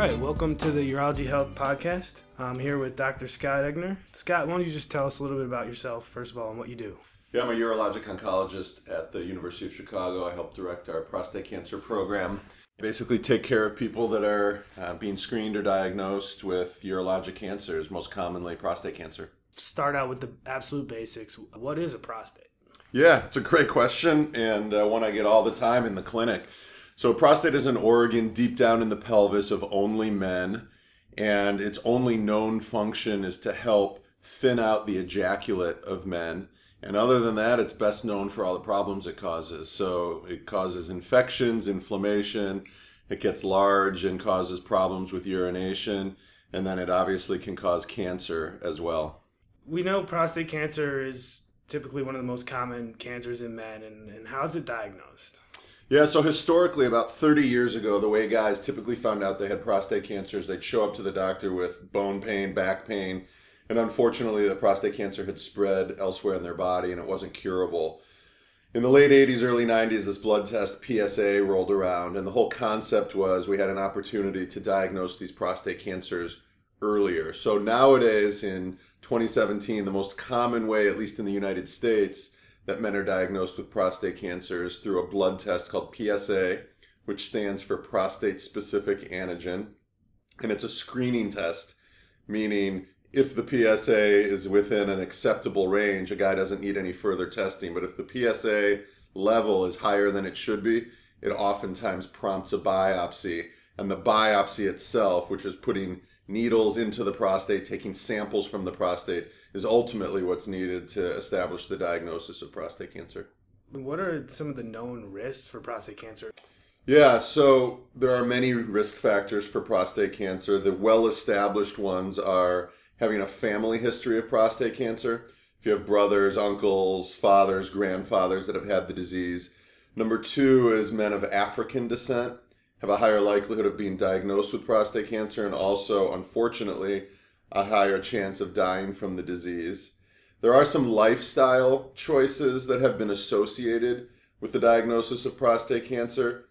right, welcome to the Urology Health Podcast. I'm here with Dr. Scott Eggener. Scott, why don't you just tell us a little bit about yourself, first of all, and what you do? Yeah, I'm a urologic oncologist at the University of Chicago. I help direct our prostate cancer program. Basically, take care of people that are uh, being screened or diagnosed with urologic cancers, most commonly prostate cancer. Start out with the absolute basics. What is a prostate? Yeah, it's a great question and uh, one I get all the time in the clinic. So, prostate is an organ deep down in the pelvis of only men, and its only known function is to help thin out the ejaculate of men. And other than that, it's best known for all the problems it causes. So, it causes infections, inflammation, it gets large and causes problems with urination, and then it obviously can cause cancer as well. We know prostate cancer is typically one of the most common cancers in men, and, and how's it diagnosed? Yeah, so historically, about 30 years ago, the way guys typically found out they had prostate cancers, they'd show up to the doctor with bone pain, back pain, and unfortunately, the prostate cancer had spread elsewhere in their body and it wasn't curable. In the late 80s, early 90s, this blood test PSA rolled around, and the whole concept was we had an opportunity to diagnose these prostate cancers earlier. So nowadays, in 2017, the most common way, at least in the United States, that men are diagnosed with prostate cancer is through a blood test called PSA, which stands for prostate specific antigen. And it's a screening test, meaning if the PSA is within an acceptable range, a guy doesn't need any further testing. But if the PSA level is higher than it should be, it oftentimes prompts a biopsy. And the biopsy itself, which is putting needles into the prostate, taking samples from the prostate, is ultimately what's needed to establish the diagnosis of prostate cancer. What are some of the known risks for prostate cancer? Yeah, so there are many risk factors for prostate cancer. The well established ones are having a family history of prostate cancer. If you have brothers, uncles, fathers, grandfathers that have had the disease. Number two is men of African descent have a higher likelihood of being diagnosed with prostate cancer and also, unfortunately, a higher chance of dying from the disease. There are some lifestyle choices that have been associated with the diagnosis of prostate cancer.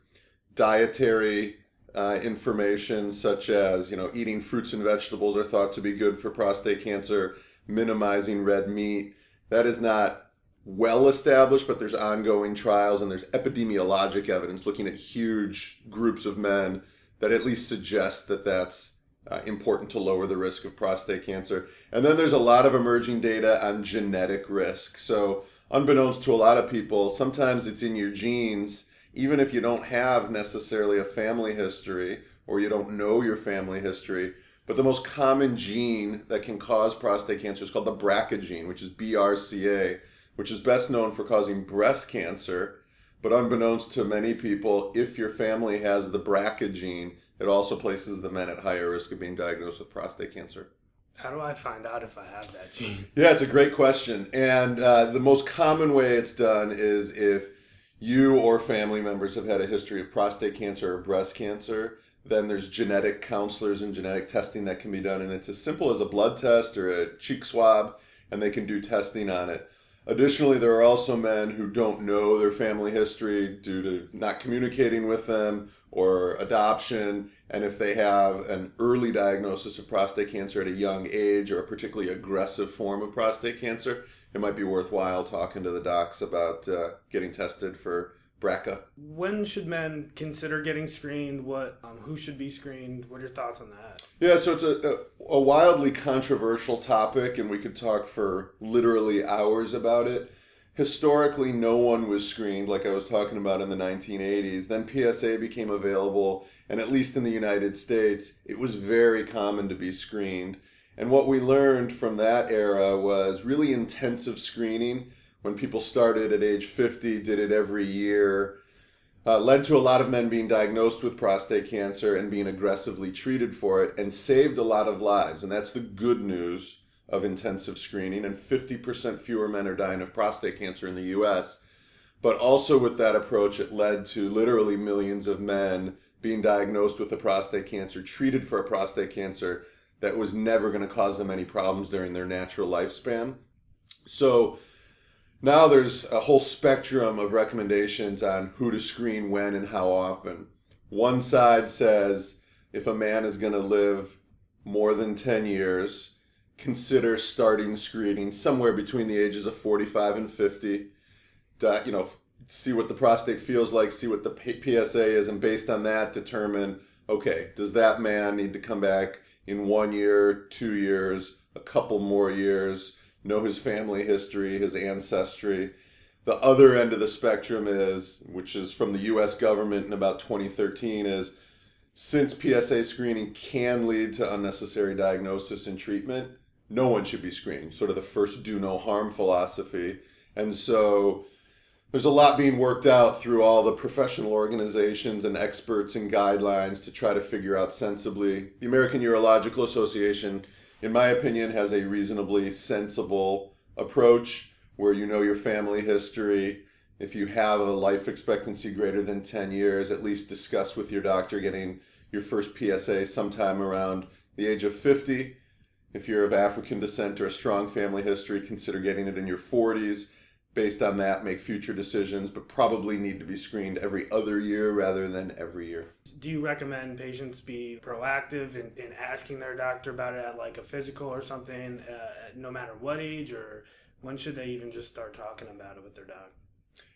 Dietary uh, information, such as you know, eating fruits and vegetables, are thought to be good for prostate cancer. Minimizing red meat, that is not well established, but there's ongoing trials and there's epidemiologic evidence looking at huge groups of men that at least suggest that that's uh, important to lower the risk of prostate cancer. And then there's a lot of emerging data on genetic risk. So, unbeknownst to a lot of people, sometimes it's in your genes, even if you don't have necessarily a family history or you don't know your family history. But the most common gene that can cause prostate cancer is called the BRCA gene, which is BRCA, which is best known for causing breast cancer. But unbeknownst to many people, if your family has the BRCA gene, it also places the men at higher risk of being diagnosed with prostate cancer. How do I find out if I have that gene? Yeah, it's a great question. And uh, the most common way it's done is if you or family members have had a history of prostate cancer or breast cancer, then there's genetic counselors and genetic testing that can be done. And it's as simple as a blood test or a cheek swab, and they can do testing on it. Additionally, there are also men who don't know their family history due to not communicating with them or adoption. And if they have an early diagnosis of prostate cancer at a young age or a particularly aggressive form of prostate cancer, it might be worthwhile talking to the docs about uh, getting tested for BRCA. When should men consider getting screened? What, um, who should be screened? What are your thoughts on that? Yeah, so it's a, a, a wildly controversial topic, and we could talk for literally hours about it. Historically, no one was screened, like I was talking about in the 1980s. Then PSA became available, and at least in the United States, it was very common to be screened. And what we learned from that era was really intensive screening when people started at age 50, did it every year, uh, led to a lot of men being diagnosed with prostate cancer and being aggressively treated for it, and saved a lot of lives. And that's the good news of intensive screening. And 50% fewer men are dying of prostate cancer in the US. But also, with that approach, it led to literally millions of men being diagnosed with a prostate cancer, treated for a prostate cancer that was never going to cause them any problems during their natural lifespan. So, now there's a whole spectrum of recommendations on who to screen when and how often. One side says if a man is going to live more than 10 years, consider starting screening somewhere between the ages of 45 and 50. To, you know, see what the prostate feels like, see what the PSA is, and based on that, determine okay, does that man need to come back in one year, two years, a couple more years, know his family history, his ancestry? The other end of the spectrum is, which is from the US government in about 2013, is since PSA screening can lead to unnecessary diagnosis and treatment, no one should be screened. Sort of the first do no harm philosophy. And so there's a lot being worked out through all the professional organizations and experts and guidelines to try to figure out sensibly. The American Urological Association, in my opinion, has a reasonably sensible approach where you know your family history. If you have a life expectancy greater than 10 years, at least discuss with your doctor getting your first PSA sometime around the age of 50. If you're of African descent or a strong family history, consider getting it in your 40s. Based on that, make future decisions, but probably need to be screened every other year rather than every year. Do you recommend patients be proactive in, in asking their doctor about it at like a physical or something, uh, no matter what age, or when should they even just start talking about it with their doc?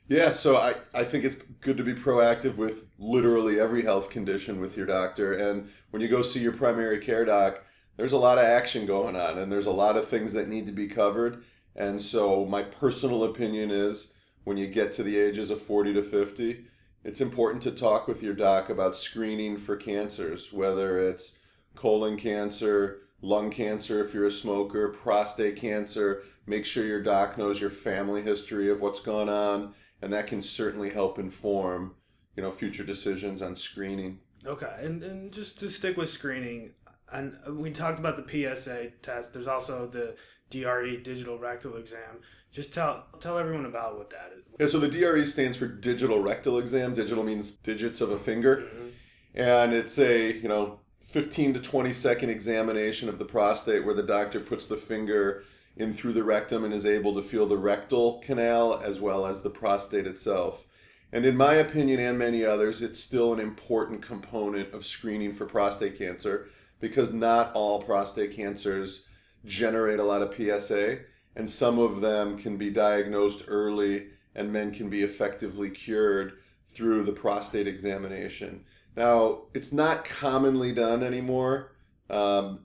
Yeah, so I, I think it's good to be proactive with literally every health condition with your doctor. And when you go see your primary care doc, there's a lot of action going on and there's a lot of things that need to be covered. And so, my personal opinion is when you get to the ages of 40 to 50, it's important to talk with your doc about screening for cancers, whether it's colon cancer, lung cancer if you're a smoker, prostate cancer. Make sure your doc knows your family history of what's going on and that can certainly help inform you know future decisions on screening okay and, and just to stick with screening and we talked about the psa test. There's also the dre digital rectal exam. Just tell tell everyone about what that is. Yeah so the dre stands for digital rectal exam. Digital means digits of a finger. Mm-hmm. and it's a you know 15 to 20 second examination of the prostate where the doctor puts the finger in through the rectum and is able to feel the rectal canal as well as the prostate itself. And in my opinion, and many others, it's still an important component of screening for prostate cancer because not all prostate cancers generate a lot of PSA, and some of them can be diagnosed early and men can be effectively cured through the prostate examination. Now, it's not commonly done anymore. Um,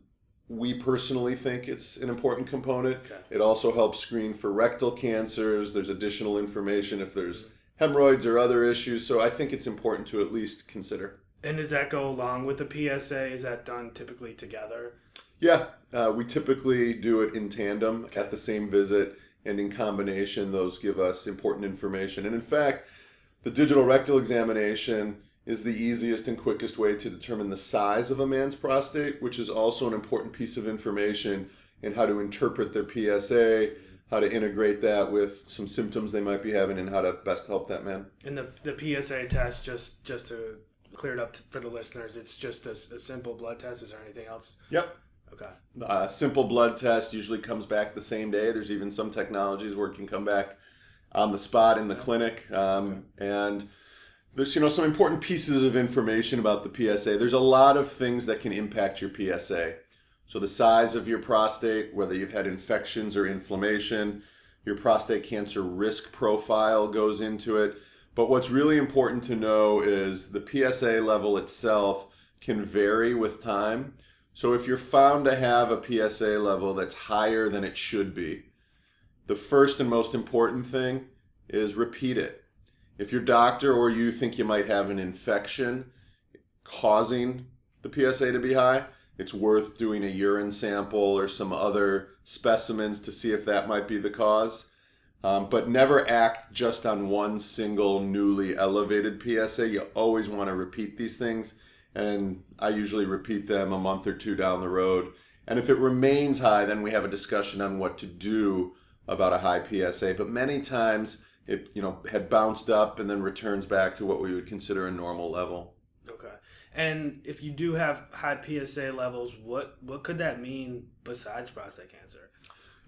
we personally think it's an important component. Okay. It also helps screen for rectal cancers. There's additional information if there's hemorrhoids or other issues. So I think it's important to at least consider. And does that go along with the PSA? Is that done typically together? Yeah, uh, we typically do it in tandem okay. at the same visit, and in combination, those give us important information. And in fact, the digital rectal examination is the easiest and quickest way to determine the size of a man's prostate, which is also an important piece of information in how to interpret their PSA, how to integrate that with some symptoms they might be having, and how to best help that man. And the, the PSA test, just just to clear it up for the listeners, it's just a, a simple blood test. Is there anything else? Yep. Okay. Uh, simple blood test usually comes back the same day. There's even some technologies where it can come back on the spot in the clinic. Um, okay. And there's you know some important pieces of information about the PSA. There's a lot of things that can impact your PSA. So the size of your prostate, whether you've had infections or inflammation, your prostate cancer risk profile goes into it. But what's really important to know is the PSA level itself can vary with time. So if you're found to have a PSA level that's higher than it should be, the first and most important thing is repeat it if your doctor or you think you might have an infection causing the PSA to be high, it's worth doing a urine sample or some other specimens to see if that might be the cause. Um, but never act just on one single newly elevated PSA. You always want to repeat these things, and I usually repeat them a month or two down the road. And if it remains high, then we have a discussion on what to do about a high PSA. But many times, it you know had bounced up and then returns back to what we would consider a normal level. Okay. And if you do have high PSA levels, what what could that mean besides prostate cancer?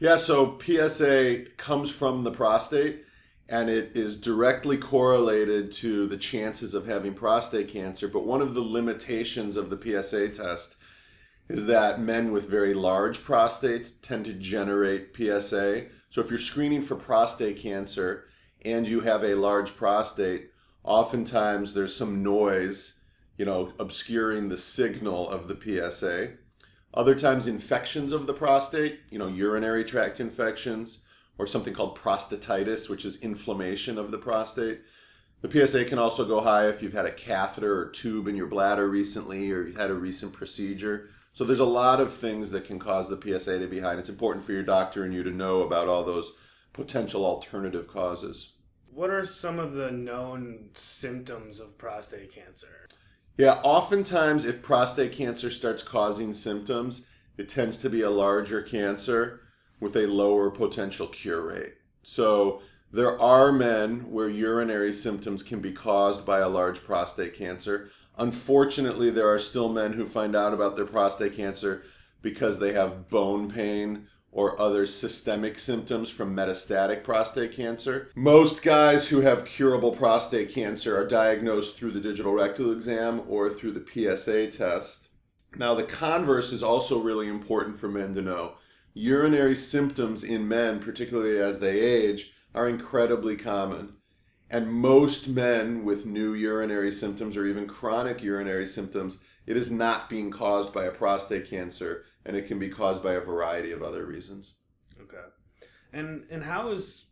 Yeah, so PSA comes from the prostate and it is directly correlated to the chances of having prostate cancer. But one of the limitations of the PSA test is that men with very large prostates tend to generate PSA. So if you're screening for prostate cancer and you have a large prostate, oftentimes there's some noise, you know, obscuring the signal of the PSA. Other times, infections of the prostate, you know, urinary tract infections, or something called prostatitis, which is inflammation of the prostate. The PSA can also go high if you've had a catheter or tube in your bladder recently, or you've had a recent procedure. So there's a lot of things that can cause the PSA to be high. And it's important for your doctor and you to know about all those potential alternative causes. What are some of the known symptoms of prostate cancer? Yeah, oftentimes if prostate cancer starts causing symptoms, it tends to be a larger cancer with a lower potential cure rate. So there are men where urinary symptoms can be caused by a large prostate cancer. Unfortunately, there are still men who find out about their prostate cancer because they have bone pain or other systemic symptoms from metastatic prostate cancer. Most guys who have curable prostate cancer are diagnosed through the digital rectal exam or through the PSA test. Now, the converse is also really important for men to know urinary symptoms in men, particularly as they age, are incredibly common. And most men with new urinary symptoms or even chronic urinary symptoms, it is not being caused by a prostate cancer and it can be caused by a variety of other reasons. Okay. And and how is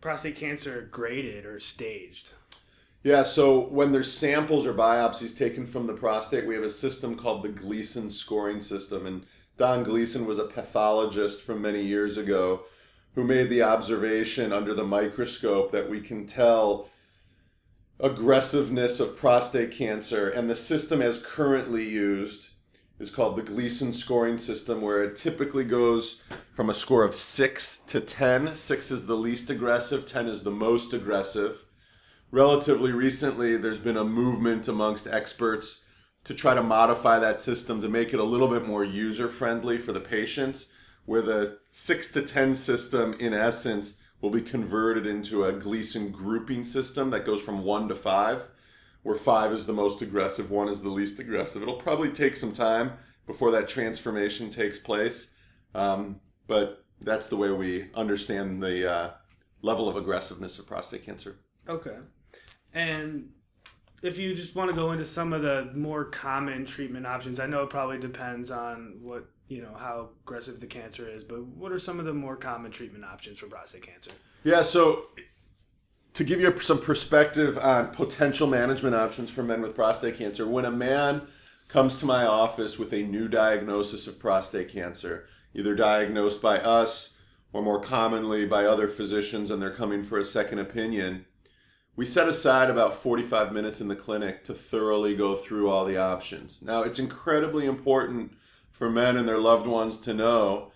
prostate cancer graded or staged? Yeah, so when there's samples or biopsies taken from the prostate, we have a system called the Gleason scoring system and Don Gleason was a pathologist from many years ago who made the observation under the microscope that we can tell aggressiveness of prostate cancer. And the system as currently used is called the Gleason scoring system, where it typically goes from a score of 6 to 10. 6 is the least aggressive, 10 is the most aggressive. Relatively recently, there's been a movement amongst experts to try to modify that system to make it a little bit more user friendly for the patients, where the 6 to 10 system, in essence, will be converted into a Gleason grouping system that goes from 1 to 5, where 5 is the most aggressive, 1 is the least aggressive. It'll probably take some time before that transformation takes place, um, but that's the way we understand the uh, level of aggressiveness of prostate cancer. Okay. And if you just want to go into some of the more common treatment options, I know it probably depends on what you know how aggressive the cancer is, but what are some of the more common treatment options for prostate cancer? Yeah, so to give you some perspective on potential management options for men with prostate cancer, when a man comes to my office with a new diagnosis of prostate cancer, either diagnosed by us or more commonly by other physicians, and they're coming for a second opinion we set aside about 45 minutes in the clinic to thoroughly go through all the options. Now, it's incredibly important for men and their loved ones to know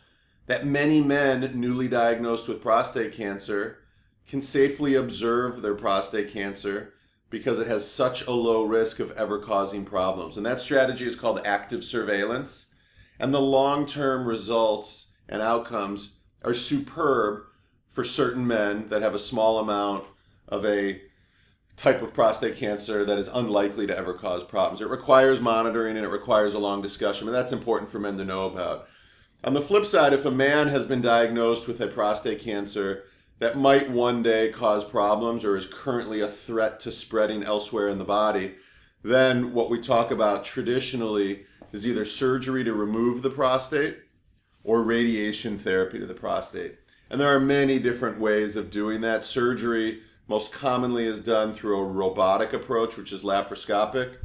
that many men newly diagnosed with prostate cancer can safely observe their prostate cancer because it has such a low risk of ever causing problems. And that strategy is called active surveillance. And the long term results and outcomes are superb for certain men that have a small amount of a type of prostate cancer that is unlikely to ever cause problems. It requires monitoring and it requires a long discussion, and that's important for men to know about. On the flip side, if a man has been diagnosed with a prostate cancer that might one day cause problems or is currently a threat to spreading elsewhere in the body, then what we talk about traditionally is either surgery to remove the prostate or radiation therapy to the prostate. And there are many different ways of doing that. Surgery most commonly is done through a robotic approach, which is laparoscopic.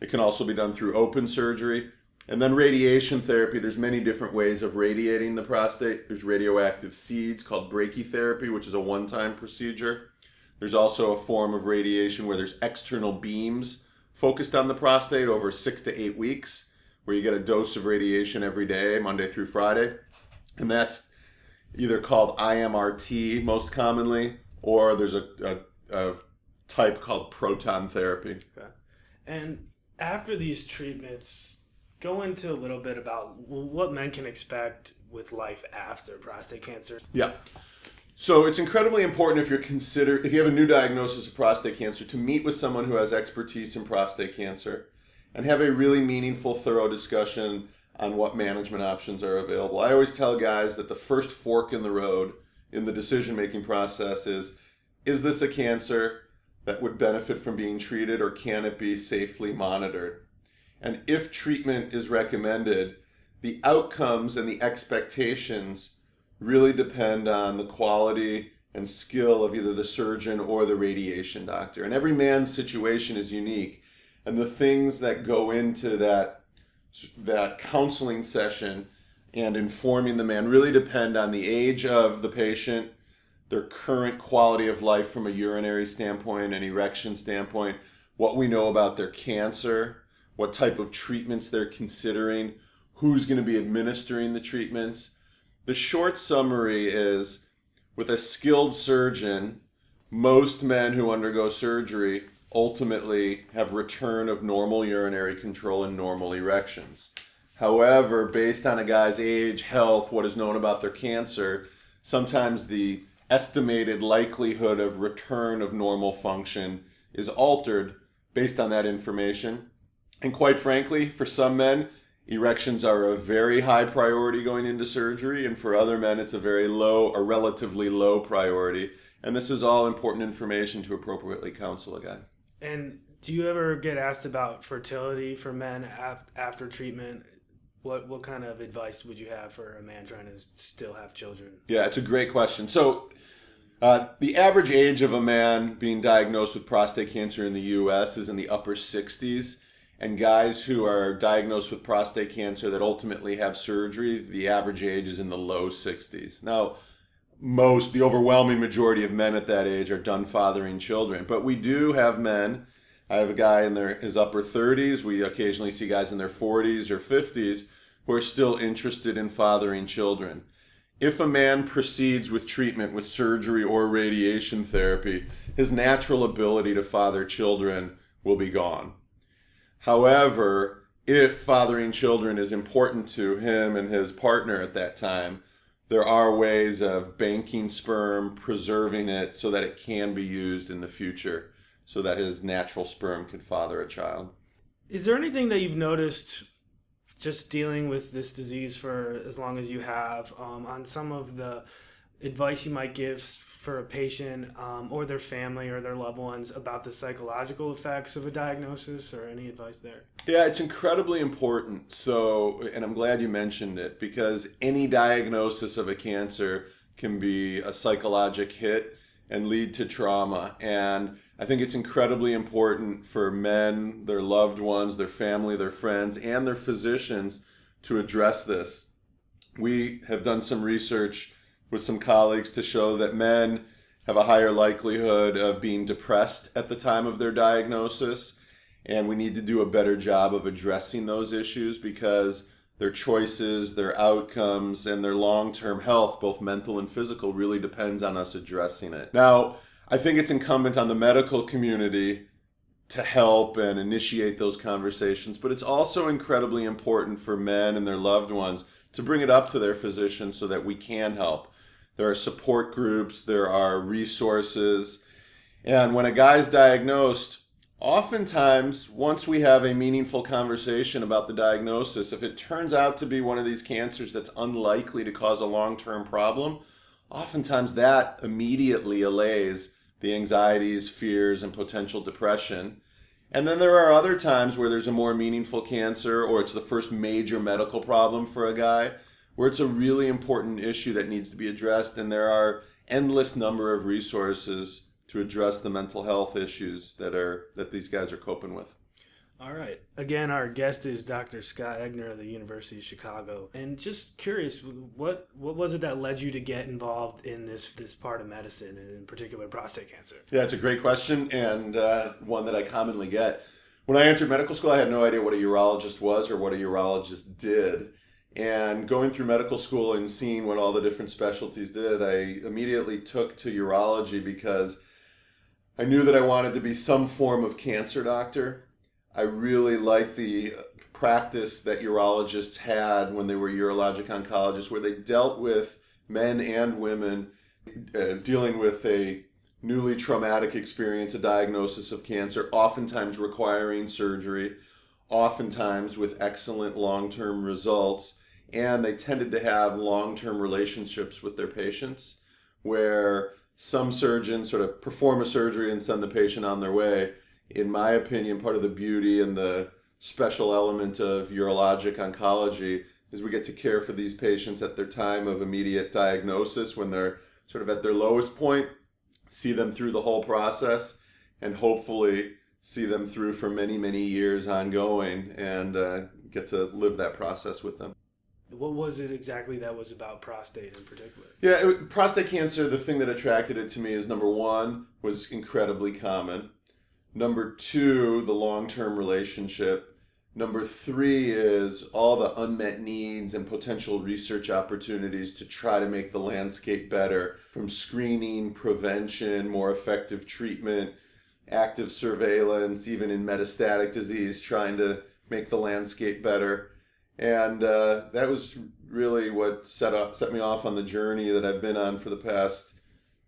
It can also be done through open surgery. And then radiation therapy, there's many different ways of radiating the prostate. There's radioactive seeds called brachytherapy, which is a one time procedure. There's also a form of radiation where there's external beams focused on the prostate over six to eight weeks, where you get a dose of radiation every day, Monday through Friday. And that's either called IMRT most commonly, or there's a, a, a type called proton therapy. Okay. And after these treatments, go into a little bit about what men can expect with life after prostate cancer. Yeah. So it's incredibly important if you're consider if you have a new diagnosis of prostate cancer to meet with someone who has expertise in prostate cancer and have a really meaningful, thorough discussion on what management options are available. I always tell guys that the first fork in the road in the decision making process is is this a cancer that would benefit from being treated or can it be safely monitored? And if treatment is recommended, the outcomes and the expectations really depend on the quality and skill of either the surgeon or the radiation doctor. And every man's situation is unique. And the things that go into that that counseling session and informing the man really depend on the age of the patient, their current quality of life from a urinary standpoint, an erection standpoint, what we know about their cancer, what type of treatments they're considering, who's going to be administering the treatments the short summary is with a skilled surgeon, most men who undergo surgery ultimately have return of normal urinary control and normal erections. However, based on a guy's age, health, what is known about their cancer, sometimes the estimated likelihood of return of normal function is altered based on that information. And quite frankly, for some men, Erections are a very high priority going into surgery, and for other men, it's a very low, a relatively low priority. And this is all important information to appropriately counsel a guy. And do you ever get asked about fertility for men after treatment? What what kind of advice would you have for a man trying to still have children? Yeah, it's a great question. So, uh, the average age of a man being diagnosed with prostate cancer in the U.S. is in the upper 60s and guys who are diagnosed with prostate cancer that ultimately have surgery, the average age is in the low 60s. Now, most, the overwhelming majority of men at that age are done fathering children, but we do have men. I have a guy in their his upper 30s. We occasionally see guys in their 40s or 50s who are still interested in fathering children. If a man proceeds with treatment with surgery or radiation therapy, his natural ability to father children will be gone. However, if fathering children is important to him and his partner at that time, there are ways of banking sperm, preserving it so that it can be used in the future so that his natural sperm can father a child. Is there anything that you've noticed just dealing with this disease for as long as you have um, on some of the advice you might give for a patient um, or their family or their loved ones about the psychological effects of a diagnosis or any advice there? Yeah, it's incredibly important. So, and I'm glad you mentioned it because any diagnosis of a cancer can be a psychologic hit and lead to trauma. And I think it's incredibly important for men, their loved ones, their family, their friends, and their physicians to address this. We have done some research with some colleagues to show that men have a higher likelihood of being depressed at the time of their diagnosis. And we need to do a better job of addressing those issues because their choices, their outcomes, and their long term health, both mental and physical, really depends on us addressing it. Now, I think it's incumbent on the medical community to help and initiate those conversations, but it's also incredibly important for men and their loved ones to bring it up to their physician so that we can help there are support groups, there are resources. And when a guy's diagnosed, oftentimes, once we have a meaningful conversation about the diagnosis, if it turns out to be one of these cancers that's unlikely to cause a long term problem, oftentimes that immediately allays the anxieties, fears, and potential depression. And then there are other times where there's a more meaningful cancer or it's the first major medical problem for a guy where it's a really important issue that needs to be addressed, and there are endless number of resources to address the mental health issues that are that these guys are coping with. All right. Again, our guest is Dr. Scott Eggener of the University of Chicago. And just curious, what what was it that led you to get involved in this this part of medicine, and in particular prostate cancer? Yeah, it's a great question and uh, one that I commonly get. When I entered medical school, I had no idea what a urologist was or what a urologist did. And going through medical school and seeing what all the different specialties did, I immediately took to urology because I knew that I wanted to be some form of cancer doctor. I really liked the practice that urologists had when they were urologic oncologists, where they dealt with men and women uh, dealing with a newly traumatic experience, a diagnosis of cancer, oftentimes requiring surgery, oftentimes with excellent long term results. And they tended to have long term relationships with their patients where some surgeons sort of perform a surgery and send the patient on their way. In my opinion, part of the beauty and the special element of urologic oncology is we get to care for these patients at their time of immediate diagnosis when they're sort of at their lowest point, see them through the whole process, and hopefully see them through for many, many years ongoing and uh, get to live that process with them. What was it exactly that was about prostate in particular? Yeah, prostate cancer, the thing that attracted it to me is number one, was incredibly common. Number two, the long term relationship. Number three is all the unmet needs and potential research opportunities to try to make the landscape better from screening, prevention, more effective treatment, active surveillance, even in metastatic disease, trying to make the landscape better. And uh, that was really what set up set me off on the journey that I've been on for the past,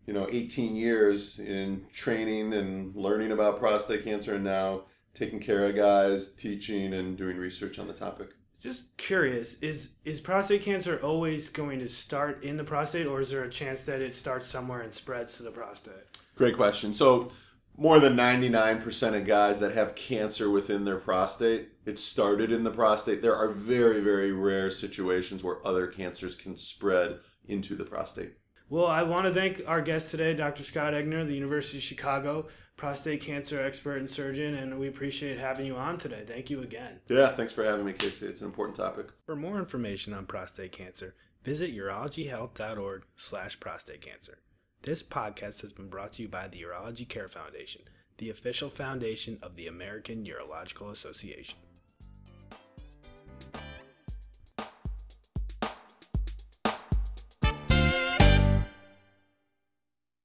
you know, 18 years in training and learning about prostate cancer and now taking care of guys, teaching and doing research on the topic. Just curious, is is prostate cancer always going to start in the prostate or is there a chance that it starts somewhere and spreads to the prostate? Great question. So more than 99% of guys that have cancer within their prostate, it started in the prostate. There are very, very rare situations where other cancers can spread into the prostate. Well, I want to thank our guest today, Dr. Scott Eggener, the University of Chicago prostate cancer expert and surgeon, and we appreciate having you on today. Thank you again. Yeah, thanks for having me, Casey. It's an important topic. For more information on prostate cancer, visit urologyhealth.org slash prostate cancer. This podcast has been brought to you by the Urology Care Foundation, the official foundation of the American Urological Association.